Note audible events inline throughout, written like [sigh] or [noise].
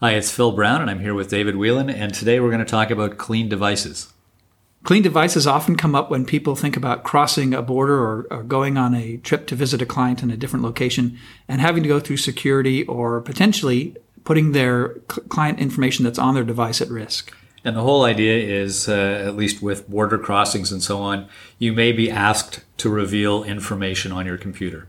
Hi, it's Phil Brown, and I'm here with David Whelan, and today we're going to talk about clean devices. Clean devices often come up when people think about crossing a border or, or, going on a trip to visit a client in a different location and having to go through security or potentially putting their client information that's on their device at risk. And the whole idea is, uh, at least with border crossings and so on, you may be asked to reveal information on your computer.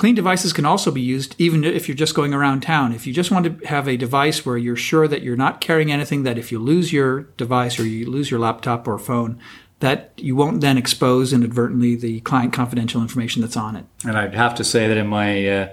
Clean devices can also be used even if you're just going around town. If you just want to have a device where you're sure that you're not carrying anything, that if you lose your device or you lose your laptop or phone, that you won't then expose inadvertently the client confidential information that's on it. And I'd have to say that in my uh,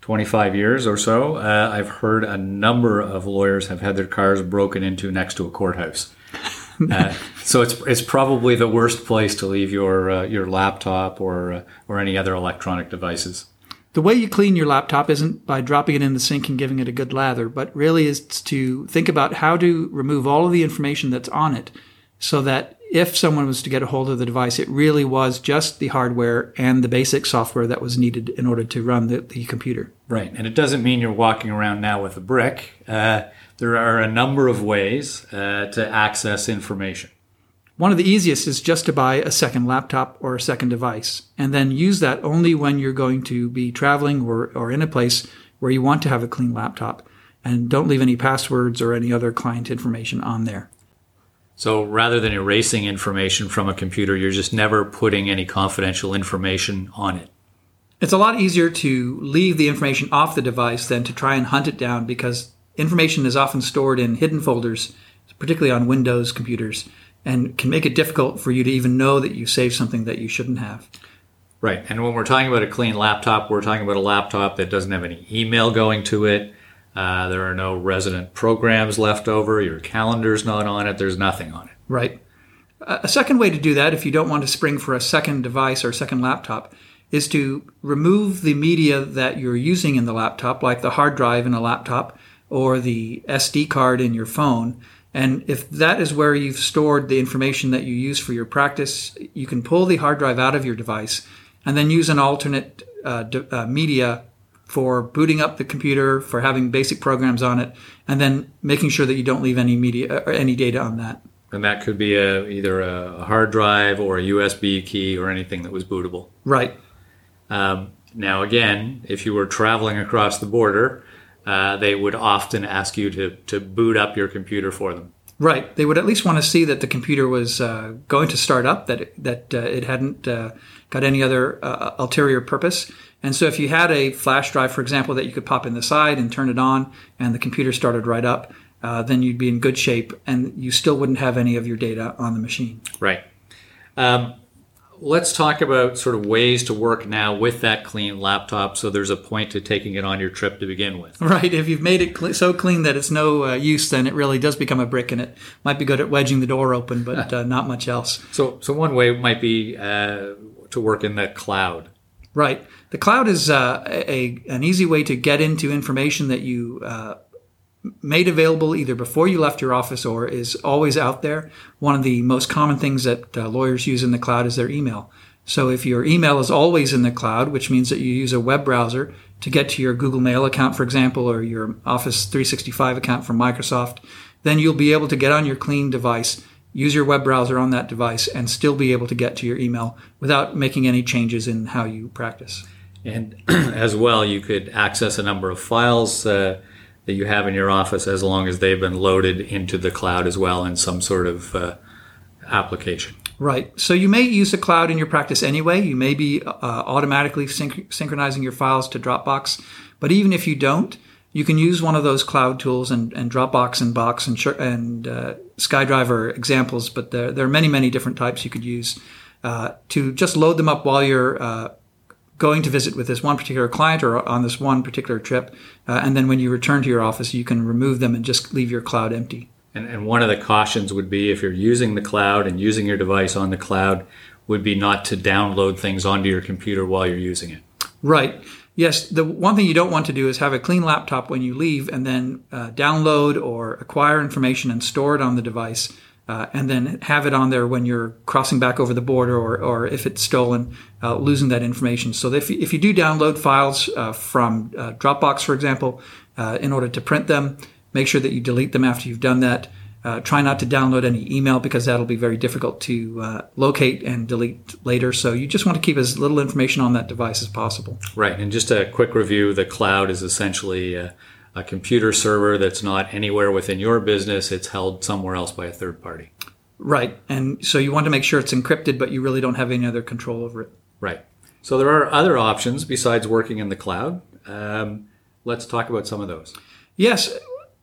25 years or so, uh, I've heard a number of lawyers have had their cars broken into next to a courthouse. [laughs] Uh, so it's it's probably the worst place to leave your uh, your laptop or uh, or any other electronic devices. The way you clean your laptop isn't by dropping it in the sink and giving it a good lather, but really is to think about how to remove all of the information that's on it so that if someone was to get a hold of the device, it really was just the hardware and the basic software that was needed in order to run the, the computer. Right. And it doesn't mean you're walking around now with a brick. Uh, there are a number of ways uh, to access information. One of the easiest is just to buy a second laptop or a second device, and then use that only when you're going to be traveling or, or in a place where you want to have a clean laptop. And don't leave any passwords or any other client information on there. So rather than erasing information from a computer, you're just never putting any confidential information on it. It's a lot easier to leave the information off the device than to try and hunt it down because information is often stored in hidden folders, particularly on Windows computers and can make it difficult for you to even know that you saved something that you shouldn't have. Right. And when we're talking about a clean laptop, we're talking about a laptop that doesn't have any email going to it. Uh, there are no resident programs left over. Your calendar's not on it. There's nothing on it. Right. A second way to do that, if you don't want to spring for a second device or a second laptop, is to remove the media that you're using in the laptop, like the hard drive in a laptop or the SD card in your phone, and if that is where you've stored the information that you use for your practice, you can pull the hard drive out of your device and then use an alternate uh, d- uh, media for booting up the computer, for having basic programs on it, and then making sure that you don't leave any media or uh, any data on that. And that could be a, either a hard drive or a USB key or anything that was bootable. Right. Um, now, again, if you were traveling across the border, uh, they would often ask you to, to boot up your computer for them. Right. They would at least want to see that the computer was uh, going to start up, that it, that uh, it hadn't uh, got any other uh, ulterior purpose. And so, if you had a flash drive, for example, that you could pop in the side and turn it on, and the computer started right up, uh, then you'd be in good shape, and you still wouldn't have any of your data on the machine. Right. Um, let's talk about sort of ways to work now with that clean laptop so there's a point to taking it on your trip to begin with. [laughs] Right if you've made it cl- so clean that it's no uh, use then it really does become a brick and it might be good at wedging the door open but [laughs] uh, not much else. So so one way might be uh, to work in the cloud. Right. The cloud is uh, a, an easy way to get into information that you uh, made available either before you left your office or is always out there. One of the most common things that uh, lawyers use in the cloud is their email. So if your email is always in the cloud, which means that you use a web browser to get to your Google Mail account, for example, or your Office 365 account from Microsoft, then you'll be able to get on your clean device, use your web browser on that device, and still be able to get to your email without making any changes in how you practice. And [clears throat] as well, you could access a number of files. Uh, that you have in your office as long as they've been loaded into the cloud as well in some sort of uh, application. Right. So you may use the cloud in your practice anyway. You may be uh, automatically synch- synchronizing your files to Dropbox. But even if you don't, you can use one of those cloud tools and, and Dropbox and Box and, and uh, SkyDrive are examples, but there, there, are many, many different types you could use uh, to just load them up while you're uh, going to visit with this one particular client or on this one particular trip. Uh, and then when you return to your office, you can remove them and just leave your cloud empty. And, and one of the cautions would be if you're using the cloud and using your device on the cloud, would be not to download things onto your computer while you're using it. Right. Yes, the one thing you don't want to do is have a clean laptop when you leave and then uh, download or acquire information and store it on the device uh, and then have it on there when you're crossing back over the border or, or if it's stolen, uh, losing that information. So if if you do download files uh, from uh, Dropbox, for example, uh, in order to print them, Make sure that you delete them after you've done that. Uh, try not to download any email because that'll be very difficult to locate and delete later. So you just want to keep as little information on that device as possible. Right. And just a quick review the cloud is essentially a, computer server that's not anywhere within your business, it's held somewhere else by a third party. Right. And so you want to make sure it's encrypted, but you really don't have any other control over it. Right. So there are other options besides working in the cloud. Um, let's talk about some of those. Yes,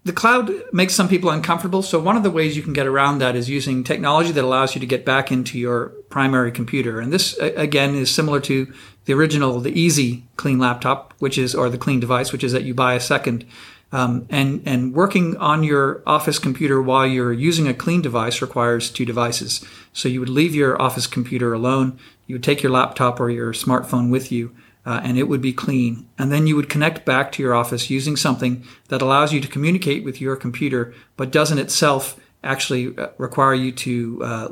the cloud makes some people uncomfortable. So one of the ways you can get around that is using technology that allows you to get back into your primary computer. And this again is similar to the original, the easy clean laptop, which is, or the clean device, which is that you buy a second. Um, and and working on your office computer while you're using a clean device requires two devices. So you would leave your office computer alone. You would take your laptop or your smartphone with you, uh, and it would be clean. And then you would connect back to your office using something that allows you to communicate with your computer, but doesn't itself actually uh, require you to uh,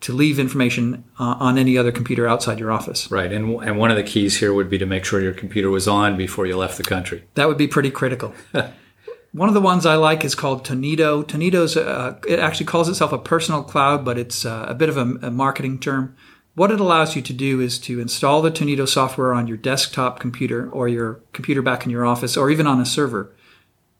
to leave information uh, on any other computer outside your office. Right, and and one of the keys here would be to make sure your computer was on before you left the country. That would be pretty critical. [laughs] One of the ones I like is called Tonido. Tonido's uh, it actually calls itself a personal cloud, but it's uh, a bit of a, a marketing term. What it allows you to do is to install the Tonido software on your desktop computer or your computer back in your office or even on a server.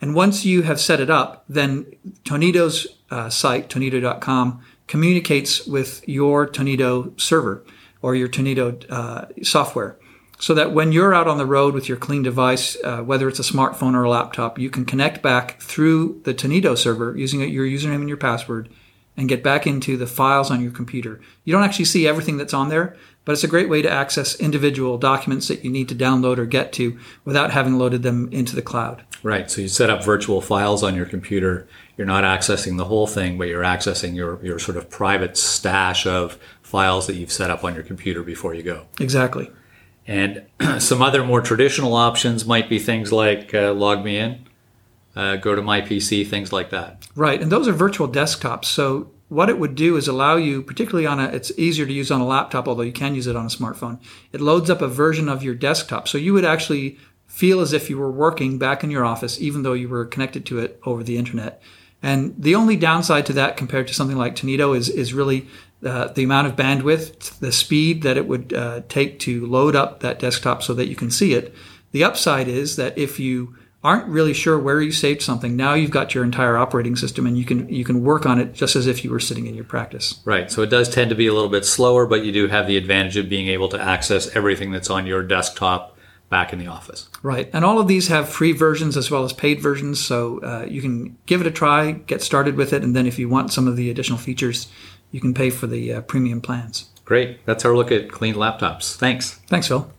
And once you have set it up, then Tonido's uh, site, tonido.com, communicates with your Tonido server or your Tonido uh, software. So that when you're out on the road with your clean device, uh, whether it's a smartphone or a laptop, you can connect back through the Tonido server using your username and your password and get back into the files on your computer. You don't actually see everything that's on there, but it's a great way to access individual documents that you need to download or get to without having loaded them into the cloud. Right. So you set up virtual files on your computer. You're not accessing the whole thing, but you're accessing your, your sort of private stash of files that you've set up on your computer before you go. Exactly. And [clears throat] some other more traditional options might be things like uh, LogMeIn, uh, GoToMyPC, things like that. Right, and those are virtual desktops. So what it would do is allow you, particularly on a, it's easier to use on a laptop, although you can use it on a smartphone. It loads up a version of your desktop, so you would actually feel as if you were working back in your office, even though you were connected to it over the internet. And the only downside to that compared to something like Tonido is, is really uh, the amount of bandwidth, the speed that it would uh, take to load up that desktop so that you can see it. The upside is that if you aren't really sure where you saved something, now you've got your entire operating system and you can you can work on it just as if you were sitting in your practice. Right. So it does tend to be a little bit slower, but you do have the advantage of being able to access everything that's on your desktop back in the office. Right. And all of these have free versions as well as paid versions, so uh, you can give it a try, get started with it, and then if you want some of the additional features, you can pay for the uh, premium plans. Great. That's our look at clean laptops. Thanks. Thanks, Phil.